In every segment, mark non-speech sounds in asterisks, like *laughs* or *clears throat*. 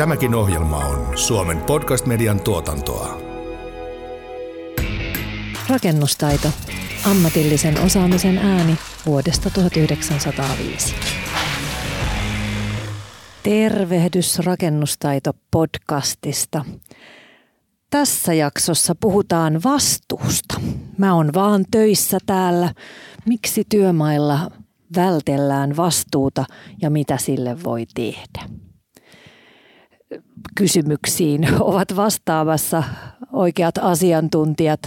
Tämäkin ohjelma on Suomen podcast-median tuotantoa. Rakennustaito. Ammatillisen osaamisen ääni vuodesta 1905. Tervehdys Rakennustaito podcastista. Tässä jaksossa puhutaan vastuusta. Mä oon vaan töissä täällä. Miksi työmailla vältellään vastuuta ja mitä sille voi tehdä? Kysymyksiin *laughs* ovat vastaamassa oikeat asiantuntijat.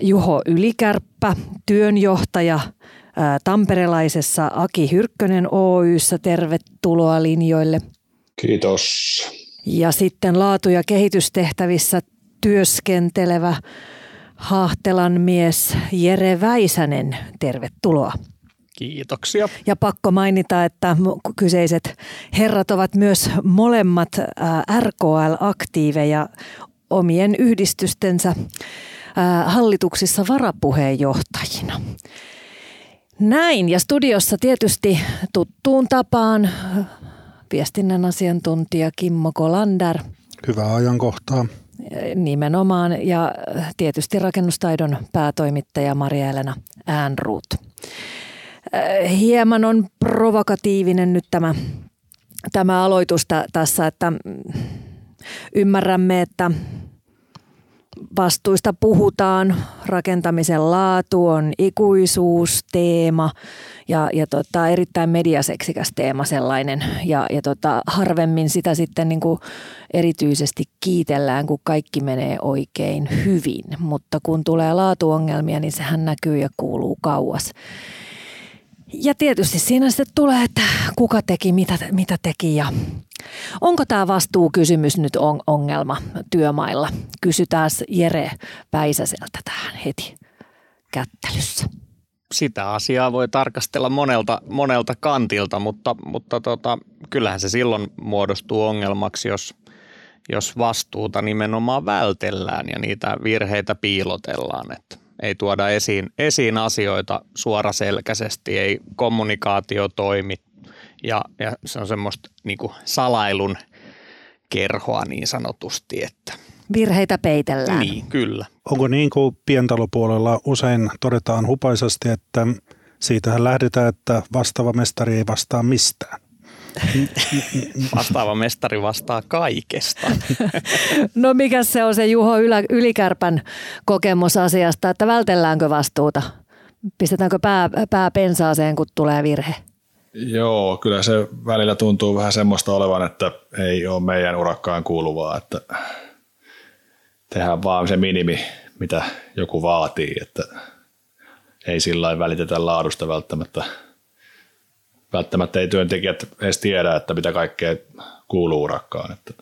Juho Ylikärppä, työnjohtaja tamperelaisessa Aki Hyrkkönen Oyssä. Tervetuloa linjoille. Kiitos. Ja sitten laatu- ja kehitystehtävissä työskentelevä Haahtelan mies Jere Väisänen. Tervetuloa. Kiitoksia. Ja pakko mainita, että kyseiset herrat ovat myös molemmat RKL-aktiiveja omien yhdistystensä hallituksissa varapuheenjohtajina. Näin, ja studiossa tietysti tuttuun tapaan viestinnän asiantuntija Kimmo Kolander. Hyvää ajankohtaa. Nimenomaan, ja tietysti rakennustaidon päätoimittaja Maria-Elena Äänruut. Hieman on provokatiivinen nyt tämä, tämä aloitus tässä, että ymmärrämme, että vastuista puhutaan, rakentamisen laatu on ikuisuusteema ja, ja tota, erittäin mediaseksikäs teema sellainen ja, ja tota, harvemmin sitä sitten niin kuin erityisesti kiitellään, kun kaikki menee oikein hyvin, mutta kun tulee laatuongelmia, niin sehän näkyy ja kuuluu kauas. Ja tietysti siinä sitten tulee, että kuka teki, mitä, mitä teki ja onko tämä vastuukysymys nyt on, ongelma työmailla? Kysytään Jere Päisäseltä tähän heti kättelyssä. Sitä asiaa voi tarkastella monelta, monelta kantilta, mutta, mutta tota, kyllähän se silloin muodostuu ongelmaksi, jos, jos vastuuta nimenomaan vältellään ja niitä virheitä piilotellaan. Että ei tuoda esiin, esiin asioita suoraselkäisesti, ei kommunikaatio toimi ja, ja se on semmoista niin kuin salailun kerhoa niin sanotusti, että Virheitä peitellään. Niin, kyllä. Onko niin kuin pientalopuolella usein todetaan hupaisasti, että siitähän lähdetään, että vastaava mestari ei vastaa mistään? Vastaava mestari vastaa kaikesta. No mikä se on se Juho Ylikärpän kokemus asiasta, että vältelläänkö vastuuta? Pistetäänkö pää, pää pensaaseen, kun tulee virhe? Joo, kyllä se välillä tuntuu vähän semmoista olevan, että ei ole meidän urakkaan kuuluvaa, että tehdään vaan se minimi, mitä joku vaatii, että ei sillä välitetä laadusta välttämättä – välttämättä ei työntekijät edes tiedä, että mitä kaikkea kuuluu urakkaan. Että.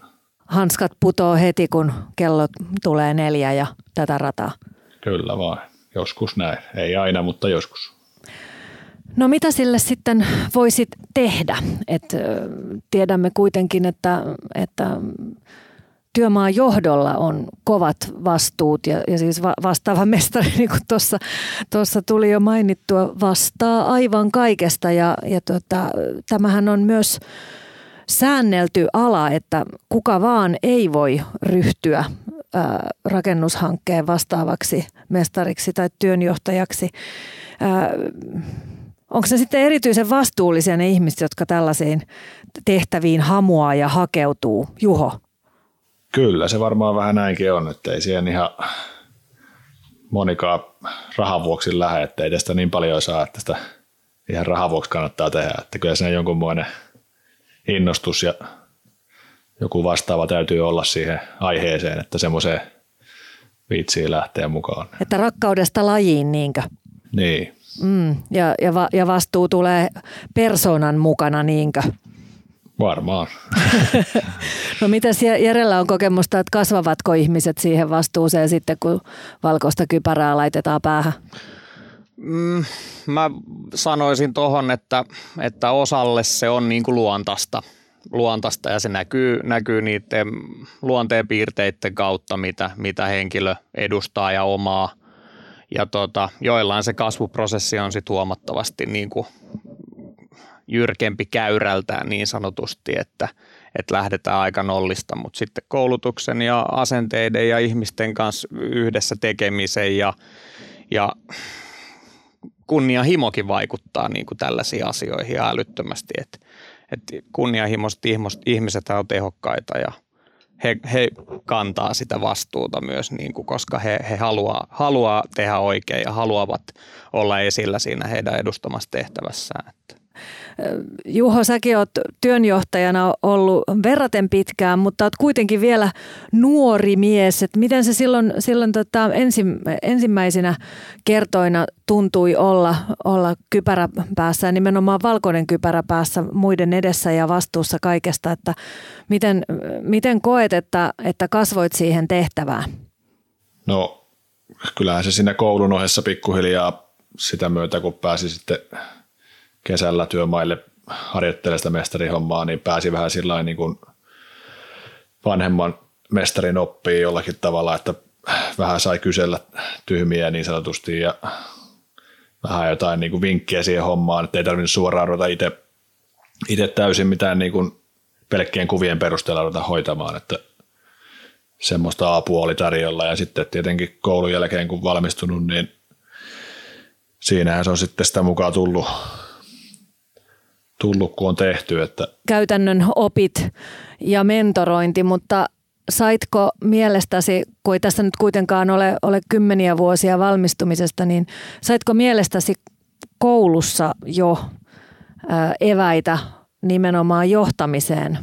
Hanskat putoo heti, kun kello tulee neljä ja tätä rataa. Kyllä vaan. Joskus näin. Ei aina, mutta joskus. No mitä sille sitten voisit tehdä? Et, tiedämme kuitenkin, että, että työmaan johdolla on kovat vastuut ja, ja siis va, vastaava mestari, *laughs* niin kuin tuossa tuli jo mainittua, vastaa aivan kaikesta ja, ja tota, tämähän on myös säännelty ala, että kuka vaan ei voi ryhtyä ää, rakennushankkeen vastaavaksi mestariksi tai työnjohtajaksi. Ää, onko se sitten erityisen vastuullisia ne ihmiset, jotka tällaisiin tehtäviin hamuaa ja hakeutuu? Juho? Kyllä, se varmaan vähän näinkin on, että ei siihen ihan monikaan rahan vuoksi lähde, että ei tästä niin paljon saa, että sitä ihan rahan vuoksi kannattaa tehdä. Että kyllä siinä jonkunmoinen innostus ja joku vastaava täytyy olla siihen aiheeseen, että semmoiseen viitsii lähteä mukaan. Että rakkaudesta lajiin, niinkö? Niin. Mm, ja, ja, va, ja vastuu tulee persoonan mukana, niinkö? Varmaan. *laughs* no mitä Jerellä on kokemusta, että kasvavatko ihmiset siihen vastuuseen sitten, kun valkoista kypärää laitetaan päähän? Mm, mä sanoisin tuohon, että, että osalle se on niin kuin luontaista, luontaista ja se näkyy, näkyy niiden luonteenpiirteiden kautta, mitä, mitä henkilö edustaa ja omaa. Ja tota, joillain se kasvuprosessi on sitten huomattavasti niin kuin jyrkempi käyrältään niin sanotusti, että, että lähdetään aika nollista, mutta sitten koulutuksen ja asenteiden ja ihmisten kanssa yhdessä tekemisen ja, ja kunnianhimokin vaikuttaa niin kuin tällaisiin asioihin älyttömästi, että, että kunnianhimoiset ihmiset on tehokkaita ja he, he kantaa sitä vastuuta myös, niin kuin, koska he, he haluaa, haluaa tehdä oikein ja haluavat olla esillä siinä heidän edustamassa tehtävässään. Että. Juho, säkin olet työnjohtajana ollut verraten pitkään, mutta olet kuitenkin vielä nuori mies. Et miten se silloin, silloin tota ensim, ensimmäisenä kertoina tuntui olla, olla kypärä päässä nimenomaan valkoinen kypärä päässä muiden edessä ja vastuussa kaikesta. Että miten, miten koet, että, että kasvoit siihen tehtävään? No kyllähän se siinä koulun ohessa pikkuhiljaa sitä myötä, kun pääsi sitten kesällä työmaille harjoittelemaan sitä mestarihommaa, niin pääsi vähän sillä niin kuin vanhemman mestarin oppii jollakin tavalla, että vähän sai kysellä tyhmiä niin sanotusti ja vähän jotain niin kuin vinkkiä siihen hommaan, että ei tarvinnut suoraan ruveta itse, itse täysin mitään niin kuin pelkkien kuvien perusteella ruveta hoitamaan, että semmoista apua oli tarjolla. Ja sitten tietenkin koulun jälkeen kun valmistunut, niin siinähän se on sitten sitä mukaan tullut tullut, kun on tehty. Että. Käytännön opit ja mentorointi, mutta saitko mielestäsi, kun ei tässä nyt kuitenkaan ole, ole kymmeniä vuosia valmistumisesta, niin saitko mielestäsi koulussa jo eväitä nimenomaan johtamiseen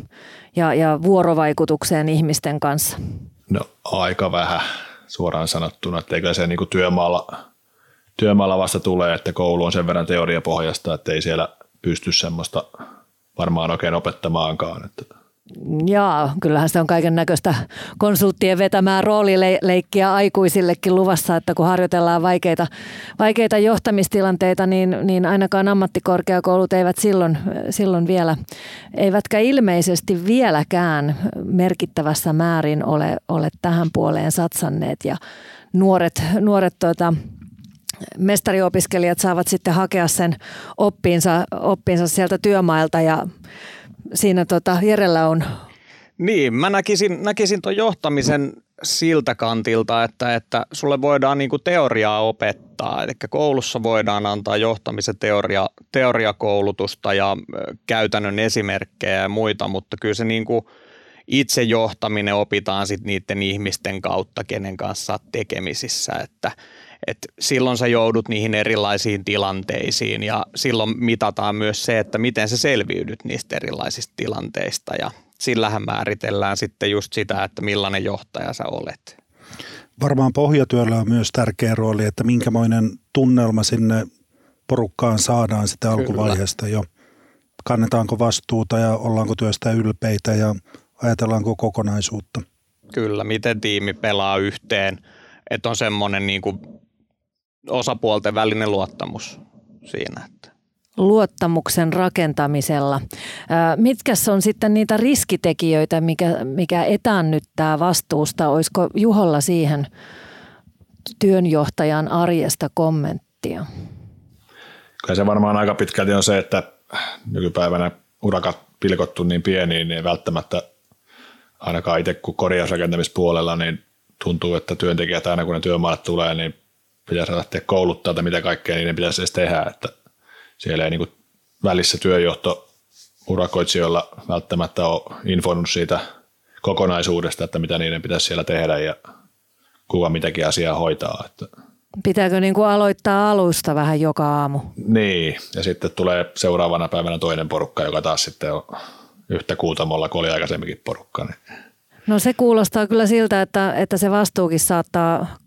ja, ja vuorovaikutukseen ihmisten kanssa? No aika vähän suoraan sanottuna, että eikö se niin kuin työmaalla, työmaalla vasta tulee, että koulu on sen verran teoriapohjasta, että ei siellä – pysty semmoista varmaan oikein opettamaankaan. Että. Jaa, kyllähän se on kaiken näköistä konsulttien vetämää roolileikkiä aikuisillekin luvassa, että kun harjoitellaan vaikeita, vaikeita johtamistilanteita, niin, niin ainakaan ammattikorkeakoulut eivät silloin, silloin vielä, eivätkä ilmeisesti vieläkään merkittävässä määrin ole, ole tähän puoleen satsanneet ja nuoret, nuoret tuota, mestariopiskelijat saavat sitten hakea sen oppinsa, oppinsa sieltä työmailta ja siinä tota, Jerellä on... Niin, mä näkisin, näkisin tuon johtamisen siltä kantilta, että, että sulle voidaan niinku teoriaa opettaa. Eli koulussa voidaan antaa johtamisen teoria, teoriakoulutusta ja käytännön esimerkkejä ja muita, mutta kyllä se niinku itse johtaminen opitaan sitten niiden ihmisten kautta, kenen kanssa tekemisissä. Että et silloin sä joudut niihin erilaisiin tilanteisiin ja silloin mitataan myös se, että miten sä selviydyt niistä erilaisista tilanteista ja sillähän määritellään sitten just sitä, että millainen johtaja sä olet. Varmaan pohjatyöllä on myös tärkeä rooli, että minkämoinen tunnelma sinne porukkaan saadaan sitä alkuvaiheesta jo. Kannetaanko vastuuta ja ollaanko työstä ylpeitä ja ajatellaanko kokonaisuutta? Kyllä, miten tiimi pelaa yhteen, että on semmoinen niin kuin osapuolten välinen luottamus siinä. Että. Luottamuksen rakentamisella. Mitkä on sitten niitä riskitekijöitä, mikä, mikä etäännyttää vastuusta? Olisiko Juholla siihen työnjohtajan arjesta kommenttia? Kyllä se varmaan aika pitkälti on se, että nykypäivänä urakat pilkottu niin pieniin, niin välttämättä ainakaan itse kun korjausrakentamispuolella, niin tuntuu, että työntekijät aina kun ne työmaalle tulee, niin pitäisi lähteä kouluttaa, että mitä kaikkea niiden pitäisi edes tehdä, että siellä ei niin välissä työjohto urakoitsijoilla välttämättä ole informoinut siitä kokonaisuudesta, että mitä niiden pitäisi siellä tehdä ja kuka mitäkin asiaa hoitaa. Että. Pitääkö niin kuin aloittaa alusta vähän joka aamu? Niin, ja sitten tulee seuraavana päivänä toinen porukka, joka taas sitten on yhtä kuutamolla kuin oli aikaisemminkin porukka. Niin No se kuulostaa kyllä siltä, että, että se vastuukin saattaa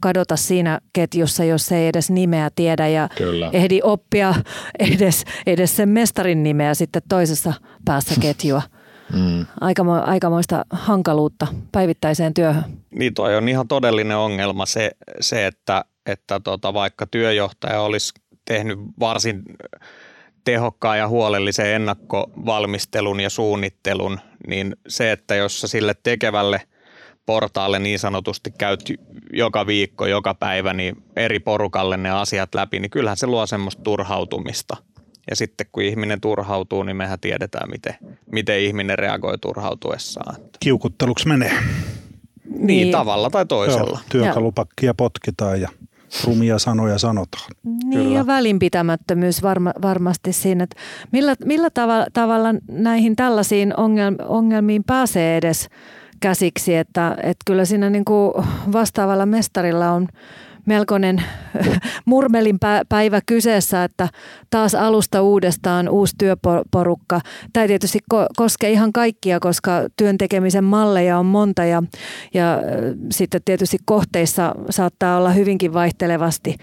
kadota siinä ketjussa, jos ei edes nimeä tiedä ja kyllä. ehdi oppia edes, edes sen mestarin nimeä sitten toisessa päässä ketjua. *laughs* Mm. Aikamo, aikamoista hankaluutta päivittäiseen työhön. Niin toi on ihan todellinen ongelma se, se että, että tota, vaikka työjohtaja olisi tehnyt varsin tehokkaan ja huolellisen ennakkovalmistelun ja suunnittelun, niin se, että jos sä sille tekevälle portaalle niin sanotusti käyt joka viikko, joka päivä, niin eri porukalle ne asiat läpi, niin kyllähän se luo semmoista turhautumista. Ja sitten kun ihminen turhautuu, niin mehän tiedetään, miten, miten ihminen reagoi turhautuessaan. Kiukutteluksi menee. Niin, niin tavalla tai toisella. Joo, työkalupakkia potkitaan ja rumia sanoja sanotaan. Niin Kyllä. ja välinpitämättömyys varma, varmasti siinä, että millä, millä tavalla, tavalla näihin tällaisiin ongelmiin pääsee edes käsiksi, että, että kyllä siinä niin kuin vastaavalla mestarilla on melkoinen *laughs* murmelin päivä kyseessä, että taas alusta uudestaan uusi työporukka. Tämä tietysti koske ihan kaikkia, koska työn tekemisen malleja on monta ja, ja sitten tietysti kohteissa saattaa olla hyvinkin vaihtelevasti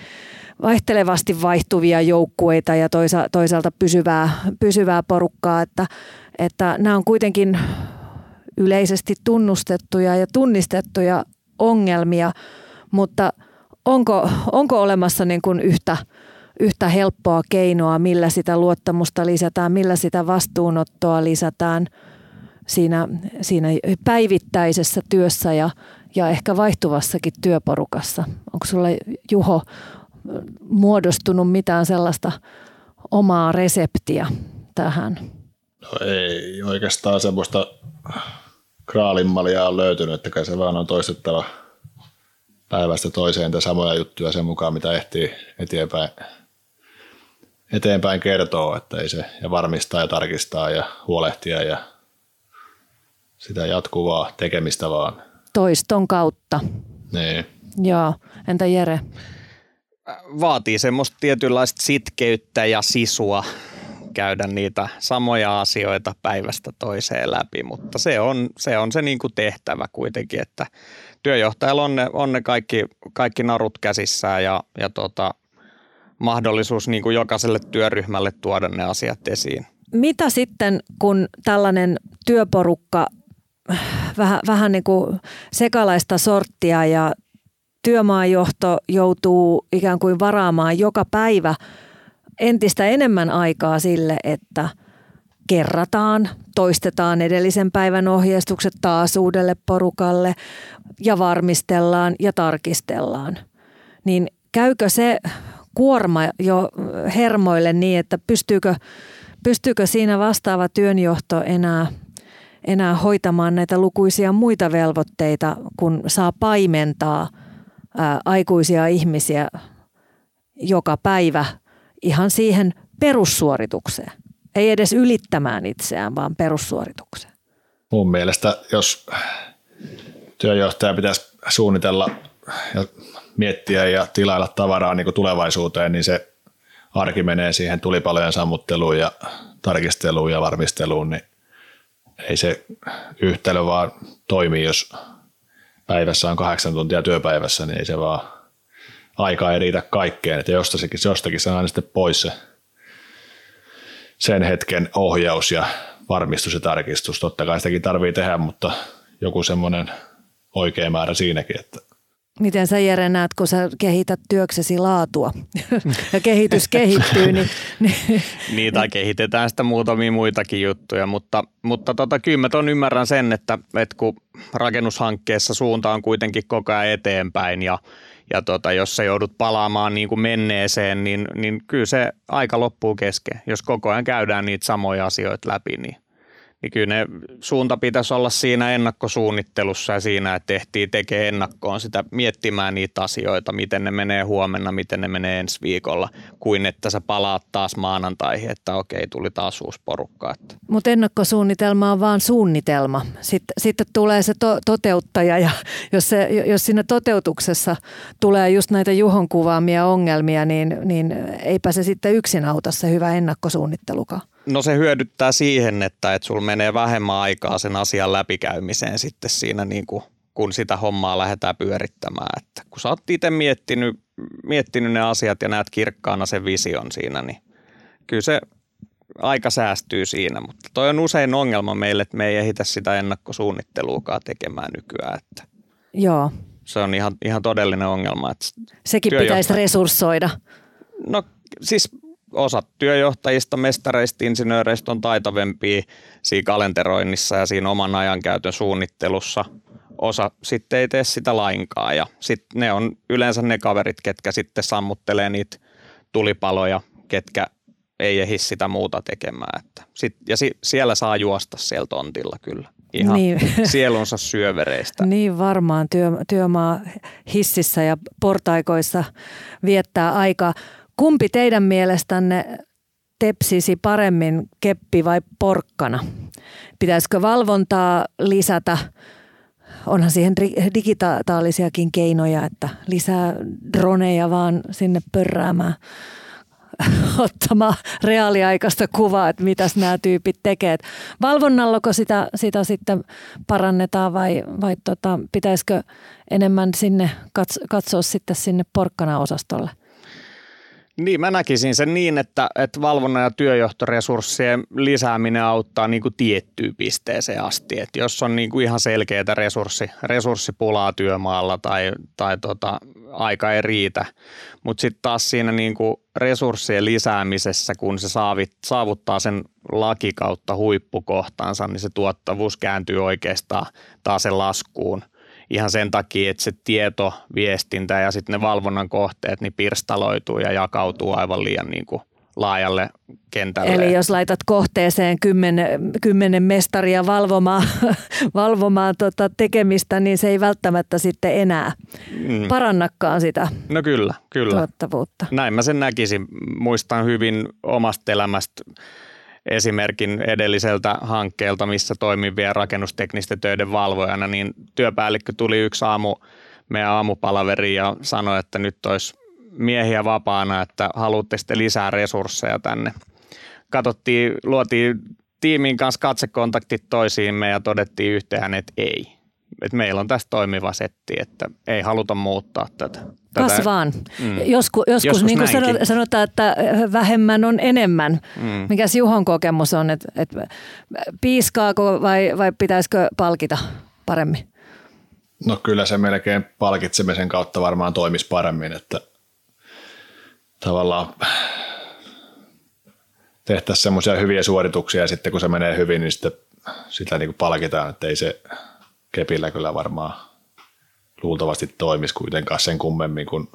vaihtelevasti vaihtuvia joukkueita ja toisa, toisaalta pysyvää, pysyvää porukkaa, että, että nämä on kuitenkin yleisesti tunnustettuja ja tunnistettuja ongelmia, mutta – onko, onko olemassa niin kuin yhtä, yhtä helppoa keinoa, millä sitä luottamusta lisätään, millä sitä vastuunottoa lisätään siinä, siinä päivittäisessä työssä ja, ja ehkä vaihtuvassakin työporukassa. Onko sulla Juho muodostunut mitään sellaista omaa reseptiä tähän? No ei oikeastaan semmoista kraalinmalia on löytynyt, että se vaan on toistettava – päivästä toiseen tai samoja juttuja sen mukaan, mitä ehtii eteenpäin, eteenpäin kertoo, että ei se, ja varmistaa ja tarkistaa ja huolehtia ja sitä jatkuvaa tekemistä vaan. Toiston kautta. Niin. Joo, entä Jere? Vaatii semmoista tietynlaista sitkeyttä ja sisua käydä niitä samoja asioita päivästä toiseen läpi, mutta se on se, on se niin kuin tehtävä kuitenkin, että työjohtajalla on ne, on ne kaikki, kaikki narut käsissään ja, ja tota, mahdollisuus niin kuin jokaiselle työryhmälle tuoda ne asiat esiin. Mitä sitten, kun tällainen työporukka vähän, vähän niin kuin sekalaista sorttia ja työmaajohto joutuu ikään kuin varaamaan joka päivä entistä enemmän aikaa sille, että kerrataan, toistetaan edellisen päivän ohjeistukset taas uudelle porukalle, ja varmistellaan ja tarkistellaan. Niin käykö se kuorma jo hermoille niin, että pystyykö, pystyykö siinä vastaava työnjohto enää, enää hoitamaan näitä lukuisia muita velvoitteita, kun saa paimentaa ää, aikuisia ihmisiä joka päivä ihan siihen perussuoritukseen. Ei edes ylittämään itseään, vaan perussuoritukseen. Mun mielestä, jos työjohtaja pitäisi suunnitella ja miettiä ja tilailla tavaraa niin kuin tulevaisuuteen, niin se arki menee siihen tulipalojen sammutteluun ja tarkisteluun ja varmisteluun, niin ei se yhtälö vaan toimi, jos päivässä on kahdeksan tuntia työpäivässä, niin ei se vaan aika ei riitä kaikkeen, että jostakin, jostakin se on aina sitten pois se sen hetken ohjaus ja varmistus ja tarkistus. Totta kai sitäkin tarvii tehdä, mutta joku semmoinen oikea määrä siinäkin. Että. Miten sä Jere näet, kun sä kehität työksesi laatua *laughs* ja kehitys kehittyy? Niin, niin. *laughs* niin tai kehitetään sitä muutamia muitakin juttuja, mutta, mutta tota, kyllä mä ton ymmärrän sen, että, että kun rakennushankkeessa suunta on kuitenkin koko ajan eteenpäin ja, ja tota, jos sä joudut palaamaan niin kuin menneeseen, niin, niin kyllä se aika loppuu kesken. Jos koko ajan käydään niitä samoja asioita läpi, niin niin kyllä ne suunta pitäisi olla siinä ennakkosuunnittelussa ja siinä, että tehtiin tekee ennakkoon sitä miettimään niitä asioita, miten ne menee huomenna, miten ne menee ensi viikolla, kuin että sä palaat taas maanantaihin, että okei, tuli taas uusi porukka. Mutta ennakkosuunnitelma on vaan suunnitelma. Sitten, sitten tulee se to- toteuttaja ja jos, se, jos siinä toteutuksessa tulee just näitä Juhon kuvaamia ongelmia, niin, niin eipä se sitten yksin auta se hyvä ennakkosuunnittelukaan. No se hyödyttää siihen, että, että sulla menee vähemmän aikaa sen asian läpikäymiseen sitten siinä niin kuin, kun sitä hommaa lähdetään pyörittämään. Että kun sä oot itse miettinyt, miettinyt ne asiat ja näet kirkkaana sen vision siinä, niin kyllä se aika säästyy siinä, mutta toi on usein ongelma meille, että me ei ehitä sitä ennakkosuunnitteluakaan tekemään nykyään. Että Joo. Se on ihan, ihan todellinen ongelma. Että Sekin pitäisi resurssoida. No siis osa työjohtajista, mestareista, insinööreistä on taitavempia siinä kalenteroinnissa ja siinä oman ajankäytön suunnittelussa. Osa sitten ei tee sitä lainkaan ja sitten ne on yleensä ne kaverit, ketkä sitten sammuttelee niitä tulipaloja, ketkä ei ehdi sitä muuta tekemään. Että sit, ja si, siellä saa juosta siellä tontilla kyllä. Ihan niin. *laughs* sielunsa syövereistä. Niin varmaan työ, työmaa hississä ja portaikoissa viettää aikaa. Kumpi teidän mielestänne tepsisi paremmin, keppi vai porkkana? Pitäisikö valvontaa lisätä? Onhan siihen digitaalisiakin keinoja, että lisää droneja vaan sinne pörräämään *laughs* ottamaan reaaliaikaista kuvaa, että mitäs nämä tyypit tekevät. Valvonnallako sitä, sitä sitten parannetaan vai, vai tota, pitäisikö enemmän sinne katsoa sitten sinne porkkana-osastolle? Niin, mä näkisin sen niin, että, että valvonnan ja työjohtoresurssien lisääminen auttaa niin kuin tiettyyn pisteeseen asti. Että jos on niin kuin ihan selkeää resurssi, resurssipulaa työmaalla tai, tai tota, aika ei riitä, mutta sitten taas siinä niin kuin resurssien lisäämisessä, kun se saavuttaa sen lakikautta huippukohtansa, niin se tuottavuus kääntyy oikeastaan taas sen laskuun – ihan sen takia, että se tieto, viestintä ja sitten ne valvonnan kohteet niin pirstaloituu ja jakautuu aivan liian niin kuin laajalle kentälle. Eli jos laitat kohteeseen kymmenen, kymmenen mestaria valvomaan, *laughs* valvomaan tota tekemistä, niin se ei välttämättä sitten enää mm. parannakaan sitä No kyllä, kyllä. tuottavuutta. Näin mä sen näkisin. Muistan hyvin omasta elämästä esimerkin edelliseltä hankkeelta, missä toimin vielä rakennusteknisten töiden valvojana, niin työpäällikkö tuli yksi aamu meidän aamupalaveriin ja sanoi, että nyt olisi miehiä vapaana, että haluatte sitten lisää resursseja tänne. Katsottiin, luotiin tiimin kanssa katsekontaktit toisiimme ja todettiin yhteen, että ei. Että meillä on tässä toimiva setti, että ei haluta muuttaa tätä. Kas vaan. Mm. Josku, joskus, joskus niin kuin sanotaan, että vähemmän on enemmän. Mm. Mikäs Juhon kokemus on, että, että piiskaako vai, vai pitäisikö palkita paremmin? No kyllä se melkein palkitsemisen kautta varmaan toimisi paremmin, että tavallaan tehtäisiin semmoisia hyviä suorituksia ja sitten kun se menee hyvin, niin sitten sitä niin kuin palkitaan, että ei se kepillä kyllä varmaan luultavasti toimisi kuitenkaan sen kummemmin, kun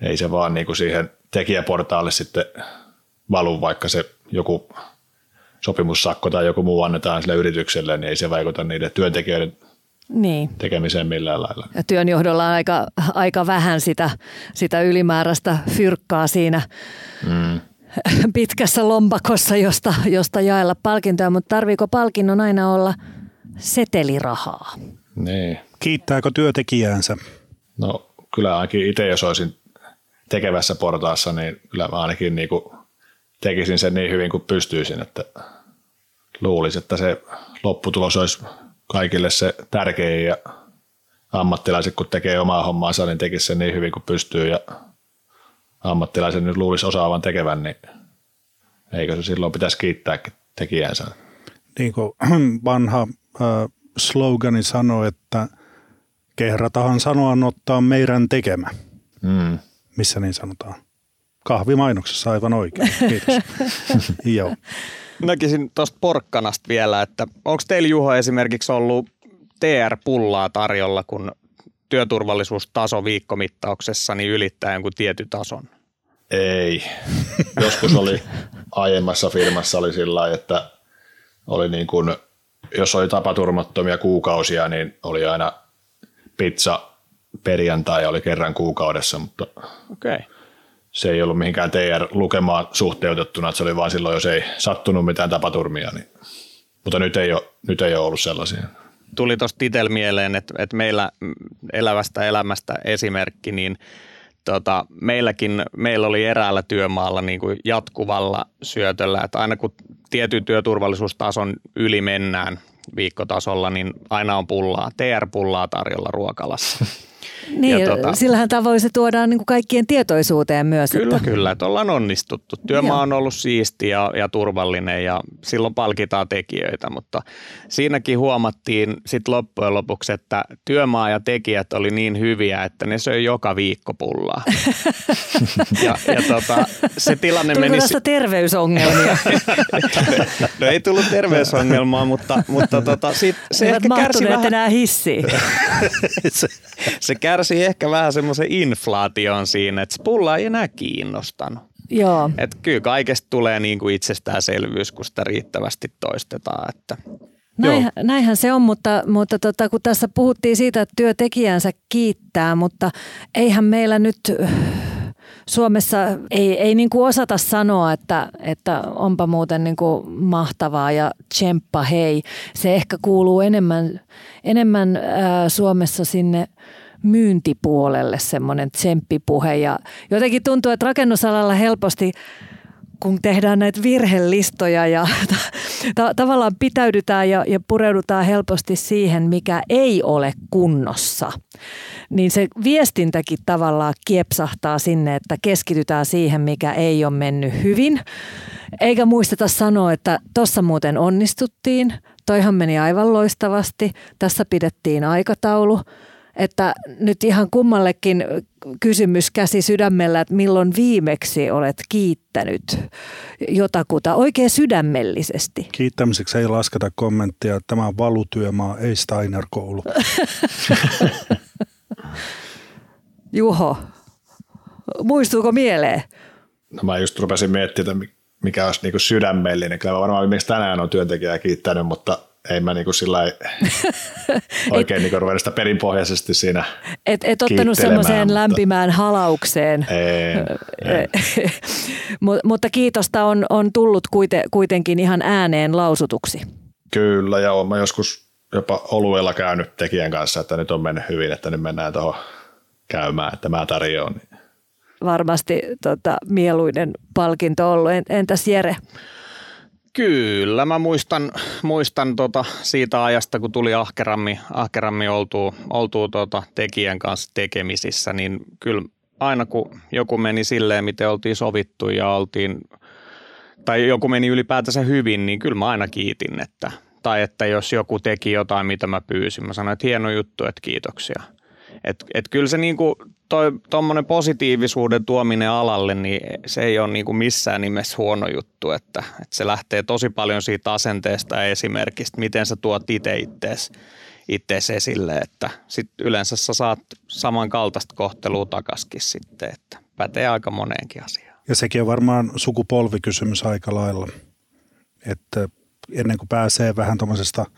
ei se vaan niin kuin siihen tekijäportaalle sitten valu, vaikka se joku sopimussakko tai joku muu annetaan sille yritykselle, niin ei se vaikuta niiden työntekijöiden niin. tekemiseen millään lailla. Ja työnjohdolla on aika, aika vähän sitä, sitä ylimääräistä fyrkkaa siinä mm. *laughs* pitkässä lompakossa, josta, josta jaella palkintoja, mutta tarviiko palkinnon aina olla setelirahaa? Niin. Kiittääkö työntekijäänsä? No kyllä ainakin itse, jos olisin tekevässä portaassa, niin kyllä mä ainakin niin kuin tekisin sen niin hyvin kuin pystyisin, että luulisin, että se lopputulos olisi kaikille se tärkein ja ammattilaiset kun tekee omaa hommaansa, niin tekisi sen niin hyvin kuin pystyy ja ammattilaisen nyt luulisi osaavan tekevän, niin eikö se silloin pitäisi kiittääkin tekijänsä? Niin kuin *clears throat* vanha slogani sanoi, että kehratahan sanoa ottaa meidän tekemä. Mm. Missä niin sanotaan? Kahvimainoksessa aivan oikein. Kiitos. *laughs* Joo. Näkisin tuosta porkkanasta vielä, että onko teillä Juho esimerkiksi ollut TR-pullaa tarjolla, kun työturvallisuustaso viikkomittauksessa niin ylittää jonkun tietyn tason? Ei. Joskus oli aiemmassa firmassa oli sillä että oli niin kuin, jos oli tapaturmattomia kuukausia, niin oli aina pizza perjantai oli kerran kuukaudessa, mutta okay se ei ollut mihinkään TR-lukemaan suhteutettuna, että se oli vain silloin, jos ei sattunut mitään tapaturmia. Niin. Mutta nyt ei, ole, nyt ei ole ollut sellaisia. Tuli tuosta itsellä mieleen, että, että meillä elävästä elämästä esimerkki, niin tota, meilläkin, meillä oli eräällä työmaalla niin kuin jatkuvalla syötöllä, että aina kun tietyn työturvallisuustason yli mennään viikkotasolla, niin aina on pullaa, TR-pullaa tarjolla ruokalassa. *laughs* Niin, ja tota, sillähän tavoin se tuodaan niin kuin kaikkien tietoisuuteen myös. Kyllä, että... kyllä, että ollaan onnistuttu. Työmaa on ollut siisti ja, ja turvallinen ja silloin palkitaan tekijöitä, mutta siinäkin huomattiin sitten loppujen lopuksi, että työmaa ja tekijät oli niin hyviä, että ne söi joka viikko pullaa. *laughs* ja, ja tota, se tilanne Tuliko meni... tästä terveysongelmia? *laughs* no ei tullut terveysongelmaa, mutta, mutta tota, sit, se Eivät ehkä kärsi vähän... enää hissiin. *laughs* *laughs* se, se kärsi ehkä vähän semmoisen inflaation siinä, että pulla ei enää kiinnostanut. Joo. Et kyllä kaikesta tulee niin kuin itsestäänselvyys, kun sitä riittävästi toistetaan. Että. Näinhän, näinhän se on, mutta, mutta tota, kun tässä puhuttiin siitä, että työtekijänsä kiittää, mutta eihän meillä nyt Suomessa ei, ei niin kuin osata sanoa, että, että onpa muuten niin kuin mahtavaa ja tsemppa hei. Se ehkä kuuluu enemmän, enemmän ää, Suomessa sinne myyntipuolelle semmoinen tsemppipuhe ja jotenkin tuntuu, että rakennusalalla helposti kun tehdään näitä virhelistoja ja *laughs* ta- tavallaan pitäydytään ja, ja pureudutaan helposti siihen, mikä ei ole kunnossa, niin se viestintäkin tavallaan kiepsahtaa sinne, että keskitytään siihen, mikä ei ole mennyt hyvin. Eikä muisteta sanoa, että tuossa muuten onnistuttiin, toihan meni aivan loistavasti, tässä pidettiin aikataulu – että nyt ihan kummallekin kysymys käsi sydämellä, että milloin viimeksi olet kiittänyt jotakuta oikein sydämellisesti? Kiittämiseksi ei lasketa kommenttia, että tämä on valutyömaa, ei Steiner-koulu. *laughs* Juho, muistuuko mieleen? No mä just rupesin miettimään, mikä olisi niinku sydämellinen. Kyllä varmaan miksi tänään on työntekijää kiittänyt, mutta ei mä niinku sillä *laughs* oikein niinku ruvennut sitä perinpohjaisesti siinä Et, et ottanut semmoiseen mutta... lämpimään halaukseen. Ei, *laughs* ei. *laughs* mutta kiitosta on, on tullut kuite, kuitenkin ihan ääneen lausutuksi. Kyllä, ja olen joskus jopa oluella käynyt tekijän kanssa, että nyt on mennyt hyvin, että nyt mennään tuohon käymään, että mä tarjoan. Varmasti tota, mieluinen palkinto ollut. Entäs Jere? Kyllä, mä muistan, muistan tota siitä ajasta, kun tuli ahkerammi, ahkerammi oltuu, oltuu tota tekijän kanssa tekemisissä, niin kyllä aina kun joku meni silleen, miten oltiin sovittu ja oltiin, tai joku meni ylipäätänsä hyvin, niin kyllä mä aina kiitin, että, tai että jos joku teki jotain, mitä mä pyysin, mä sanoin, että hieno juttu, että kiitoksia. Et, et kyllä se niinku, tuommoinen positiivisuuden tuominen alalle, niin se ei ole niinku missään nimessä huono juttu, että, että se lähtee tosi paljon siitä asenteesta ja esimerkistä, miten sä tuot itse ittees, ittees esille, että sit yleensä sä saat samankaltaista kohtelua takaskin sitten, että pätee aika moneenkin asiaan. Ja sekin on varmaan sukupolvikysymys aika lailla, että ennen kuin pääsee vähän tuommoisesta –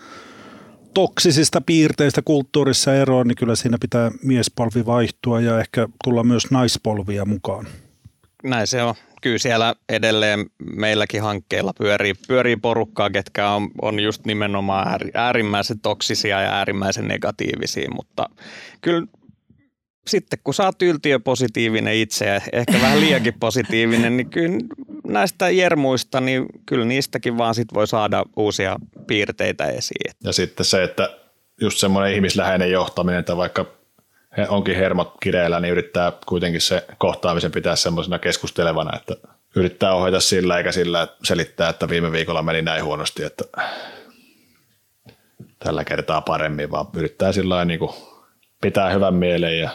toksisista piirteistä kulttuurissa eroon, niin kyllä siinä pitää miespolvi vaihtua ja ehkä tulla myös naispolvia mukaan. Näin se on. Kyllä siellä edelleen meilläkin hankkeilla pyörii, pyörii porukkaa, ketkä on, on just nimenomaan äärimmäisen toksisia ja äärimmäisen negatiivisia, mutta kyllä sitten kun sä oot yltiöpositiivinen itse ja ehkä vähän liiankin positiivinen, niin kyllä näistä jermuista, niin kyllä niistäkin vaan sit voi saada uusia piirteitä esiin. Ja sitten se, että just semmoinen ihmisläheinen johtaminen, että vaikka onkin hermot kireellä, niin yrittää kuitenkin se kohtaamisen pitää semmoisena keskustelevana, että yrittää ohjata sillä eikä sillä selittää, että viime viikolla meni näin huonosti, että tällä kertaa paremmin, vaan yrittää sillä niin pitää hyvän mielen ja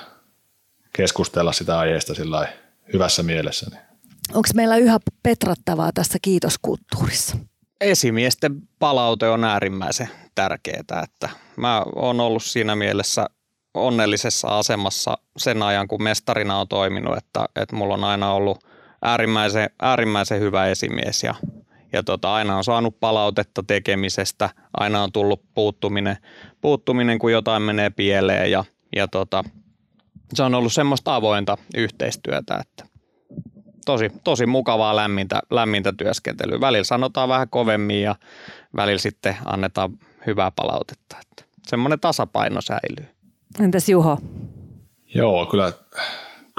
keskustella sitä aiheesta sillä hyvässä mielessä. Niin. Onko meillä yhä petrattavaa tässä kiitoskulttuurissa? Esimiesten palaute on äärimmäisen tärkeää, että mä oon ollut siinä mielessä onnellisessa asemassa sen ajan, kun mestarina on toiminut, että, että mulla on aina ollut äärimmäisen, äärimmäisen hyvä esimies ja, ja tota, aina on saanut palautetta tekemisestä, aina on tullut puuttuminen, puuttuminen kun jotain menee pieleen ja, ja tota, se on ollut semmoista avointa yhteistyötä, että tosi, tosi mukavaa lämmintä, lämmintä työskentelyä. Välillä sanotaan vähän kovemmin ja välillä sitten annetaan hyvää palautetta. Että semmoinen tasapaino säilyy. Entäs Juho? Joo, kyllä,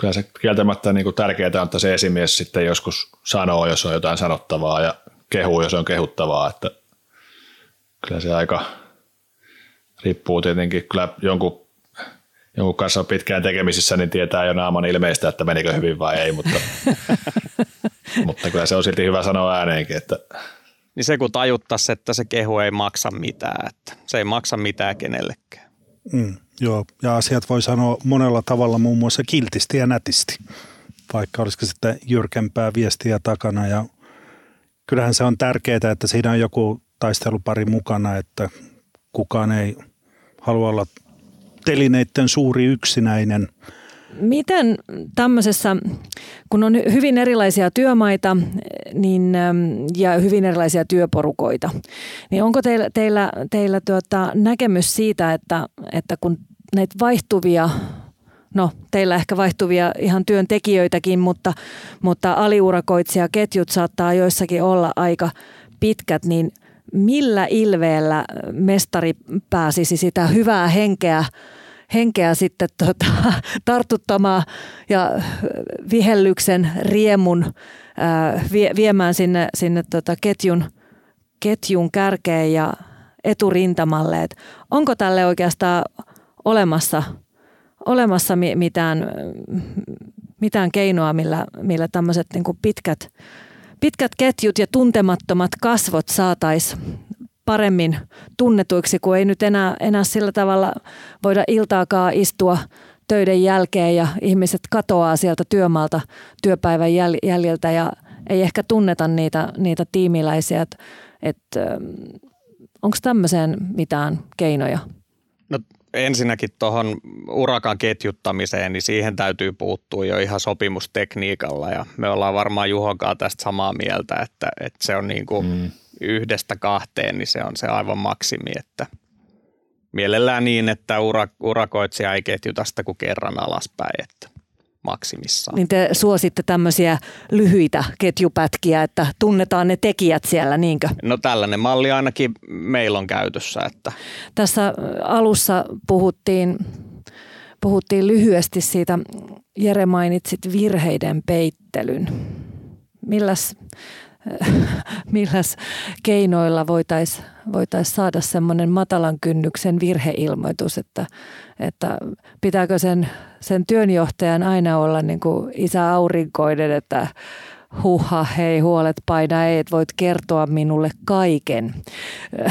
kyllä se kieltämättä niin kuin tärkeää on, että se esimies sitten joskus sanoo, jos on jotain sanottavaa ja kehuu, jos on kehuttavaa. Että kyllä se aika riippuu tietenkin kyllä jonkun jonkun kanssa on pitkään tekemisissä, niin tietää jo naaman ilmeistä, että menikö hyvin vai ei, mutta, *laughs* mutta kyllä se on silti hyvä sanoa ääneenkin, että niin se kun tajuttaisi, että se kehu ei maksa mitään, että se ei maksa mitään kenellekään. Mm, joo, ja asiat voi sanoa monella tavalla, muun muassa kiltisti ja nätisti, vaikka olisiko sitten jyrkempää viestiä takana. Ja kyllähän se on tärkeää, että siinä on joku taistelupari mukana, että kukaan ei halua olla telineiden suuri yksinäinen, miten tämmöisessä, kun on hyvin erilaisia työmaita niin, ja hyvin erilaisia työporukoita, niin onko teillä, teillä, teillä tuota, näkemys siitä, että, että kun näitä vaihtuvia no teillä ehkä vaihtuvia ihan työntekijöitäkin, mutta, mutta aliurakoitsijaketjut saattaa joissakin olla aika pitkät, niin millä ilveellä mestari pääsisi sitä hyvää henkeä henkeä sitten tota, *laughs* tartuttamaan ja vihellyksen riemun ää, vie, viemään sinne, sinne tota ketjun, ketjun kärkeen ja eturintamalle. Et onko tälle oikeastaan olemassa, olemassa mitään, mitään keinoa, millä, millä tämmöiset niin pitkät, pitkät ketjut ja tuntemattomat kasvot saataisiin paremmin tunnetuiksi, kun ei nyt enää, enää sillä tavalla voida iltaakaan istua töiden jälkeen ja ihmiset katoaa sieltä työmaalta työpäivän jäl- jäljiltä ja ei ehkä tunneta niitä, niitä tiimiläisiä. Et, et, ähm, Onko tämmöiseen mitään keinoja? Ensinnäkin tuohon urakan ketjuttamiseen, niin siihen täytyy puuttua jo ihan sopimustekniikalla. Ja me ollaan varmaan Juhonkaan tästä samaa mieltä, että, että se on niin kuin mm. yhdestä kahteen, niin se on se aivan maksimi, että mielellään niin, että ura, urakoitsija ei ketjuta sitä kuin kerran alaspäin, että maksimissaan. Niin te suositte tämmöisiä lyhyitä ketjupätkiä, että tunnetaan ne tekijät siellä, niinkö? No tällainen malli ainakin meillä on käytössä. Että. Tässä alussa puhuttiin, puhuttiin lyhyesti siitä, Jere mainitsit virheiden peittelyn. Milläs *laughs* milläs keinoilla voitaisiin voitais saada semmoinen matalan kynnyksen virheilmoitus, että, että pitääkö sen, sen työnjohtajan aina olla niin kuin isä aurinkoinen, että huha, hei huolet paina, ei, voit kertoa minulle kaiken.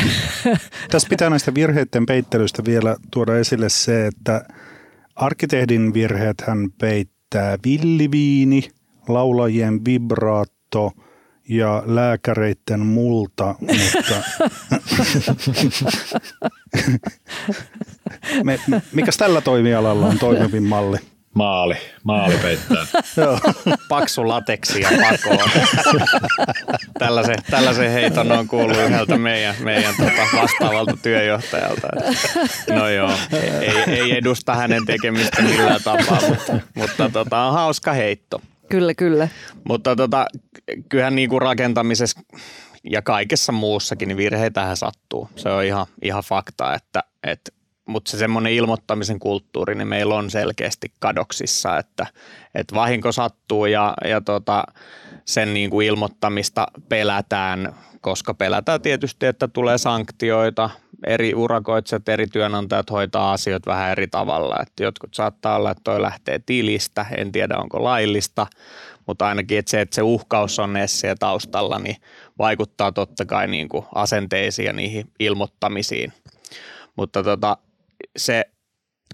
*laughs* Tässä pitää näistä virheiden peittelystä vielä tuoda esille se, että arkkitehdin virheet hän peittää villiviini, laulajien vibraatto – ja lääkäreiden multa, mutta *laughs* me, mikäs tällä toimialalla on toimivin malli? Maali, maali peittää. *laughs* Paksu lateksi ja pakoon. *laughs* tällaisen, tällaisen heiton on kuullut yhdeltä meidän, meidän tota vastaavalta työjohtajalta. No joo, ei, ei edusta hänen tekemistä millään tapaa, mutta, mutta tota, on hauska heitto. Kyllä, kyllä. Mutta tota, kyllähän kuin rakentamisessa ja kaikessa muussakin niin virheitähän sattuu. Se on ihan, ihan fakta, että, että mutta se semmoinen ilmoittamisen kulttuuri, niin meillä on selkeästi kadoksissa, että, että vahinko sattuu ja, ja tota, sen niin kuin ilmoittamista pelätään, koska pelätään tietysti, että tulee sanktioita. Eri urakoitsijat, eri työnantajat hoitaa asioita vähän eri tavalla. Että jotkut saattaa olla, että toi lähtee tilistä, en tiedä onko laillista, mutta ainakin että se, että se uhkaus on siellä taustalla, niin vaikuttaa totta kai niin kuin asenteisiin ja niihin ilmoittamisiin. Mutta tota, se,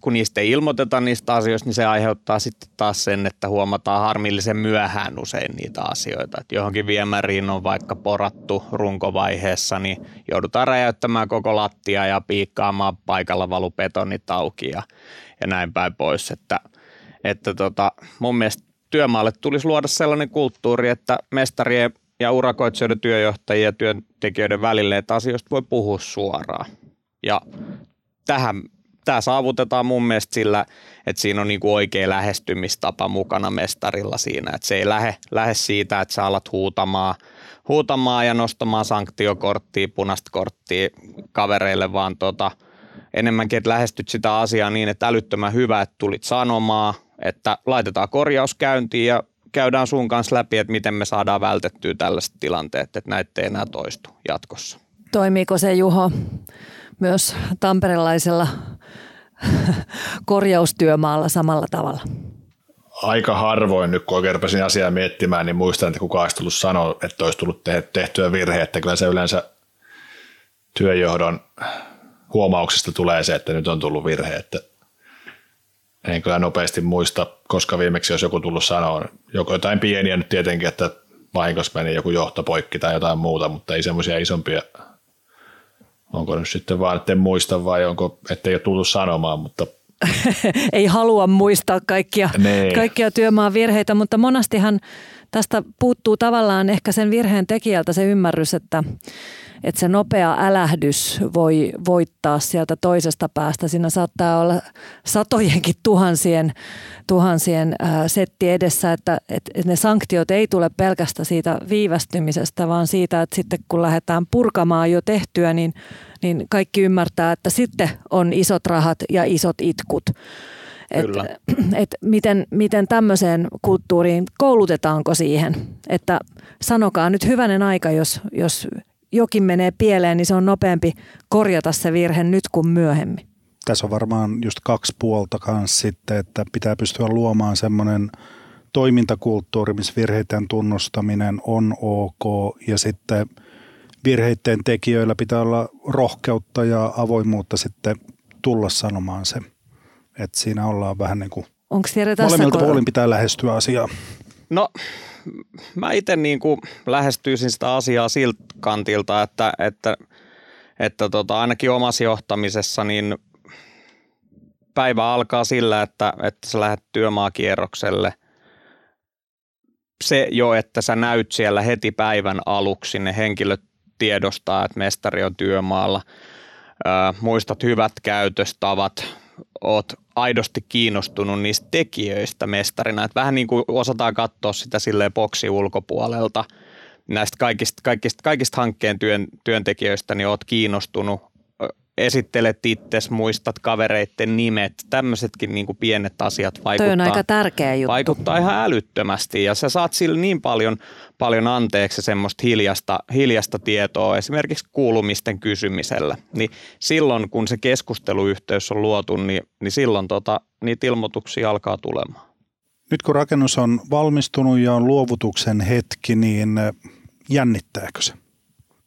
kun niistä ei ilmoiteta niistä asioista, niin se aiheuttaa sitten taas sen, että huomataan harmillisen myöhään usein niitä asioita. Että johonkin viemäriin on vaikka porattu runkovaiheessa, niin joudutaan räjäyttämään koko lattia ja piikkaamaan paikalla valubetonit auki ja, ja näin päin pois. Että, että tota, mun mielestä työmaalle tulisi luoda sellainen kulttuuri, että mestarien ja urakoitsijoiden työjohtajien ja työntekijöiden välille, että asioista voi puhua suoraan. Ja tähän, tämä saavutetaan mun mielestä sillä, että siinä on niin kuin oikea lähestymistapa mukana mestarilla siinä, että se ei lähde, lähde siitä, että sä alat huutamaan, huutamaan ja nostamaan sanktiokorttia, punaista korttia kavereille, vaan tota, enemmänkin, että lähestyt sitä asiaa niin, että älyttömän hyvä, että tulit sanomaan, että laitetaan korjaus käyntiin ja käydään sun kanssa läpi, että miten me saadaan vältettyä tällaiset tilanteet, että näitä ei enää toistu jatkossa. Toimiiko se Juho myös tamperelaisella *laughs* korjaustyömaalla samalla tavalla? Aika harvoin nyt, kun oikein asiaa miettimään, niin muistan, että kukaan olisi tullut sanoa, että olisi tullut tehtyä virhe, että kyllä se yleensä työjohdon huomauksesta tulee se, että nyt on tullut virhe, että en kyllä nopeasti muista, koska viimeksi jos joku tullut sanoa, joko jotain pieniä nyt tietenkin, että vahingossa meni joku johto poikki tai jotain muuta, mutta ei semmoisia isompia, onko nyt sitten vaan, että en muista vai onko, ettei ole tullut sanomaan, mutta *laughs* ei halua muistaa kaikkia, Nee. kaikkia työmaan virheitä, mutta monastihan tästä puuttuu tavallaan ehkä sen virheen tekijältä se ymmärrys, että, että se nopea älähdys voi voittaa sieltä toisesta päästä. Siinä saattaa olla satojenkin tuhansien, tuhansien ää, setti edessä, että, että ne sanktiot ei tule pelkästä siitä viivästymisestä, vaan siitä, että sitten kun lähdetään purkamaan jo tehtyä, niin, niin kaikki ymmärtää, että sitten on isot rahat ja isot itkut. Et, Kyllä. *clears throat* et miten, miten tämmöiseen kulttuuriin, koulutetaanko siihen, että sanokaa nyt hyvänen aika, jos, jos jokin menee pieleen, niin se on nopeampi korjata se virhe nyt kuin myöhemmin. Tässä on varmaan just kaksi puolta kanssa sitten, että pitää pystyä luomaan semmoinen toimintakulttuuri, missä virheiden tunnustaminen on ok ja sitten virheiden tekijöillä pitää olla rohkeutta ja avoimuutta sitten tulla sanomaan se. Että siinä ollaan vähän niin kuin Onko tässä molemmilta puolin pitää lähestyä asiaa. No mä itse niin kuin lähestyisin sitä asiaa siltä kantilta, että, että, että tota, ainakin omassa johtamisessa niin päivä alkaa sillä, että, että sä lähdet työmaakierrokselle. Se jo, että sä näyt siellä heti päivän aluksi, ne henkilöt tiedostaa, että mestari on työmaalla. Ö, muistat hyvät käytöstavat, oot aidosti kiinnostunut niistä tekijöistä mestarina. Et vähän niin kuin osataan katsoa sitä silleen boksi ulkopuolelta. Näistä kaikista, kaikista, kaikista hankkeen työn, työntekijöistä niin oot kiinnostunut, esittelet itses, muistat kavereiden nimet. Tämmöisetkin niin kuin pienet asiat Toi vaikuttaa on aika tärkeä juttu. vaikuttaa ihan älyttömästi ja sä saat sille niin paljon, paljon anteeksi semmoista hiljasta, hiljasta tietoa esimerkiksi kuulumisten kysymisellä. Niin silloin kun se keskusteluyhteys on luotu, niin, niin silloin tota, niitä ilmoituksia alkaa tulemaan. Nyt kun rakennus on valmistunut ja on luovutuksen hetki, niin eh, jännittääkö se?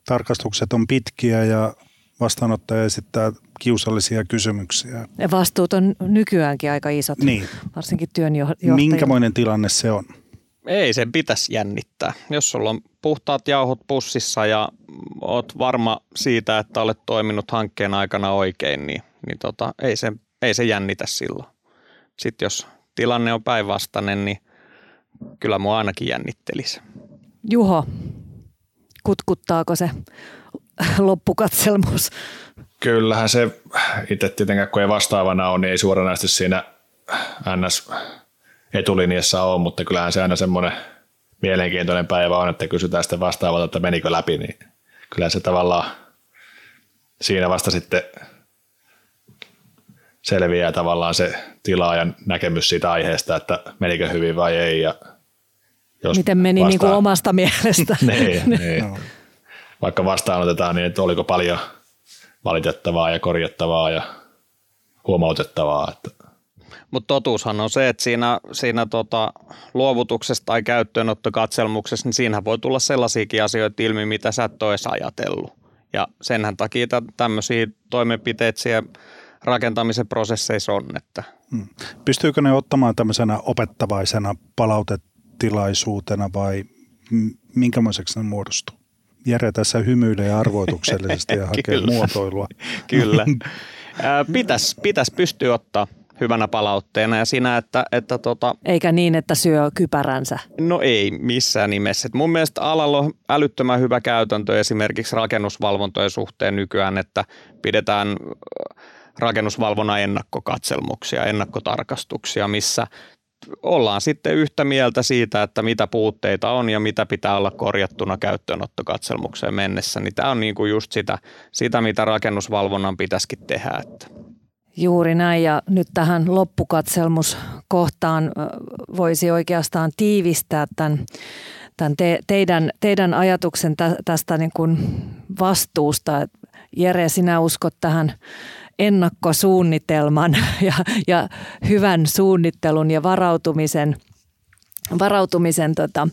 Tarkastukset on pitkiä ja vastaanottaja esittää kiusallisia kysymyksiä. Ja vastuut on nykyäänkin aika isot, Niin, varsinkin työnjohtajilla. minkämoinen tilanne se on? Ei sen pitäisi jännittää. Jos sulla on puhtaat jauhot pussissa ja oot varma siitä, että olet toiminut hankkeen aikana oikein, niin, niin tota, ei, se, ei se jännitä silloin. Sitten jos tilanne on päinvastainen, niin kyllä mua ainakin jännittelisi. Juho, kutkuttaako se *laughs* loppukatselmus? Kyllähän se itse tietenkään, kun ei vastaavana ole, niin ei suoranaisesti siinä NS etulinjassa ole, mutta kyllähän se aina semmoinen mielenkiintoinen päivä on, että kysytään sitten vastaavalta, että menikö läpi, niin kyllä se tavallaan siinä vasta sitten selviää tavallaan se tilaajan näkemys siitä aiheesta, että menikö hyvin vai ei. Ja jos Miten meni niin kuin omasta mielestä? *laughs* niin, *laughs* niin. Vaikka vastaanotetaan, niin että oliko paljon valitettavaa ja korjattavaa ja huomautettavaa. Että Mutta totuushan on se, että siinä, siinä tota, luovutuksessa tai käyttöönottokatselmuksessa, niin siinähän voi tulla sellaisiakin asioita ilmi, mitä sä et ole edes ajatellut. Ja senhän takia tä- tämmöisiä toimenpiteitä siellä rakentamisen prosesseissa on, että Pystyykö ne ottamaan tämmöisenä opettavaisena palautetilaisuutena vai minkämoiseksi ne muodostuu? Jere tässä hymyilee arvoituksellisesti ja *laughs* hakee Kyllä. muotoilua. Kyllä. *laughs* Pitäisi pitäis pystyä ottaa hyvänä palautteena ja siinä, että, että tota, Eikä niin, että syö kypäränsä. no ei missään nimessä. Et mun mielestä alalla on älyttömän hyvä käytäntö esimerkiksi rakennusvalvontojen suhteen nykyään, että pidetään ö, rakennusvalvonnan ennakkokatselmuksia, ennakkotarkastuksia, missä ollaan sitten yhtä mieltä siitä, että mitä puutteita on ja mitä pitää olla korjattuna käyttöönottokatselmukseen mennessä. Niin tämä on niinku just sitä, sitä, mitä rakennusvalvonnan pitäisikin tehdä. Että. Juuri näin ja nyt tähän loppukatselmuskohtaan voisi oikeastaan tiivistää tämän, tämän te, teidän, teidän ajatuksen tä, tästä niin kuin vastuusta. Jere, sinä uskot tähän ennakkosuunnitelman *laughs* ja, ja hyvän suunnittelun ja varautumisen varautumisen tota,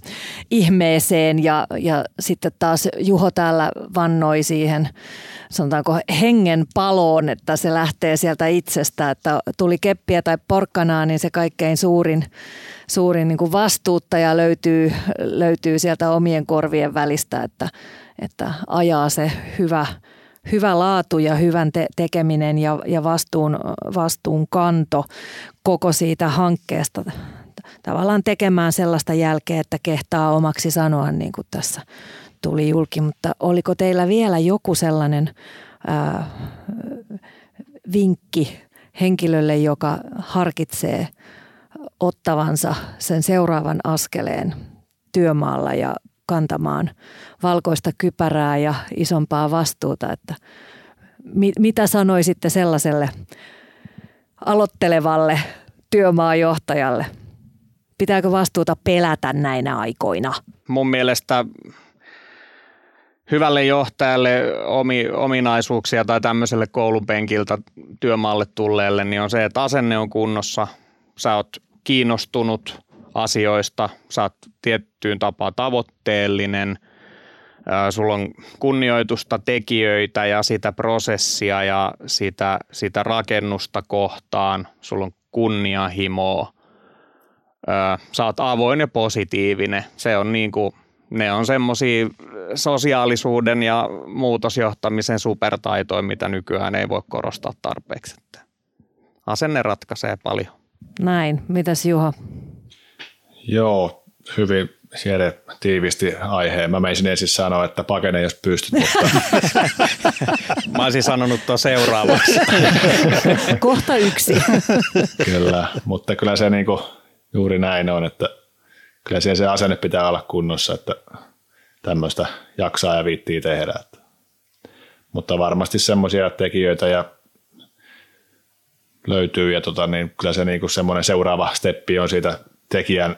ihmeeseen. Ja, ja sitten taas Juho täällä vannoi siihen sanotaanko hengen paloon, että se lähtee sieltä itsestä, että tuli keppiä tai porkkanaa, niin se kaikkein suurin, suurin niin kuin vastuuttaja löytyy, löytyy sieltä omien korvien välistä, että, että ajaa se hyvä, hyvä laatu ja hyvän te- tekeminen ja, ja vastuun, vastuun kanto koko siitä hankkeesta tavallaan tekemään sellaista jälkeä, että kehtaa omaksi sanoa niin kuin tässä tuli julki. Mutta oliko teillä vielä joku sellainen ää, vinkki henkilölle, joka harkitsee ottavansa sen seuraavan askeleen työmaalla ja kantamaan valkoista kypärää ja isompaa vastuuta, että mi, mitä sanoisitte sellaiselle aloittelevalle työmaajohtajalle? Pitääkö vastuuta pelätä näinä aikoina? Mun mielestä hyvälle johtajalle omi, ominaisuuksia tai tämmöiselle koulupenkiltä työmaalle tulleelle, niin on se, että asenne on kunnossa, sä oot kiinnostunut asioista, sä oot tiettyyn tapaan tavoitteellinen, sulla on kunnioitusta tekijöitä ja sitä prosessia ja sitä, sitä rakennusta kohtaan, sulla on kunnianhimoa, sä oot avoin ja positiivinen. Se on niin kuin, ne on semmoisia sosiaalisuuden ja muutosjohtamisen supertaitoja, mitä nykyään ei voi korostaa tarpeeksi. Asenne ratkaisee paljon. Näin. Mitäs Juha? Joo, hyvin Siede tiivisti aiheen. Mä meisin ensin sanoa, että pakene jos pystyt, mutta... *laughs* Mä olisin sanonut tuon seuraavaksi. *laughs* Kohta yksi. kyllä, mutta kyllä se niinku, juuri näin on, että kyllä siellä se asenne pitää olla kunnossa, että tämmöistä jaksaa ja viittii tehdä. Että. Mutta varmasti semmoisia tekijöitä ja löytyy ja tota, niin kyllä se niinku semmoinen seuraava steppi on siitä tekijän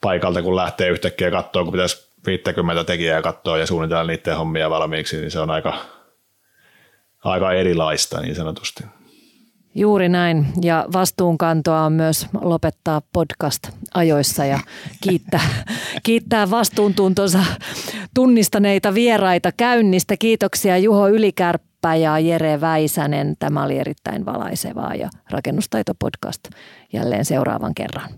paikalta, kun lähtee yhtäkkiä katsoa, kun pitäisi 50 tekijää katsoa ja suunnitella niiden hommia valmiiksi, niin se on aika, aika erilaista niin sanotusti. Juuri näin. Ja vastuunkantoa on myös lopettaa podcast ajoissa ja kiittää, *laughs* kiittää vastuuntuntonsa tunnistaneita vieraita käynnistä. Kiitoksia Juho Ylikärppä ja Jere Väisänen. Tämä oli erittäin valaisevaa ja Rakennustaito podcast jälleen seuraavan kerran.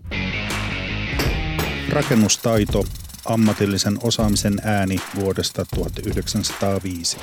Rakennustaito, ammatillisen osaamisen ääni vuodesta 1905.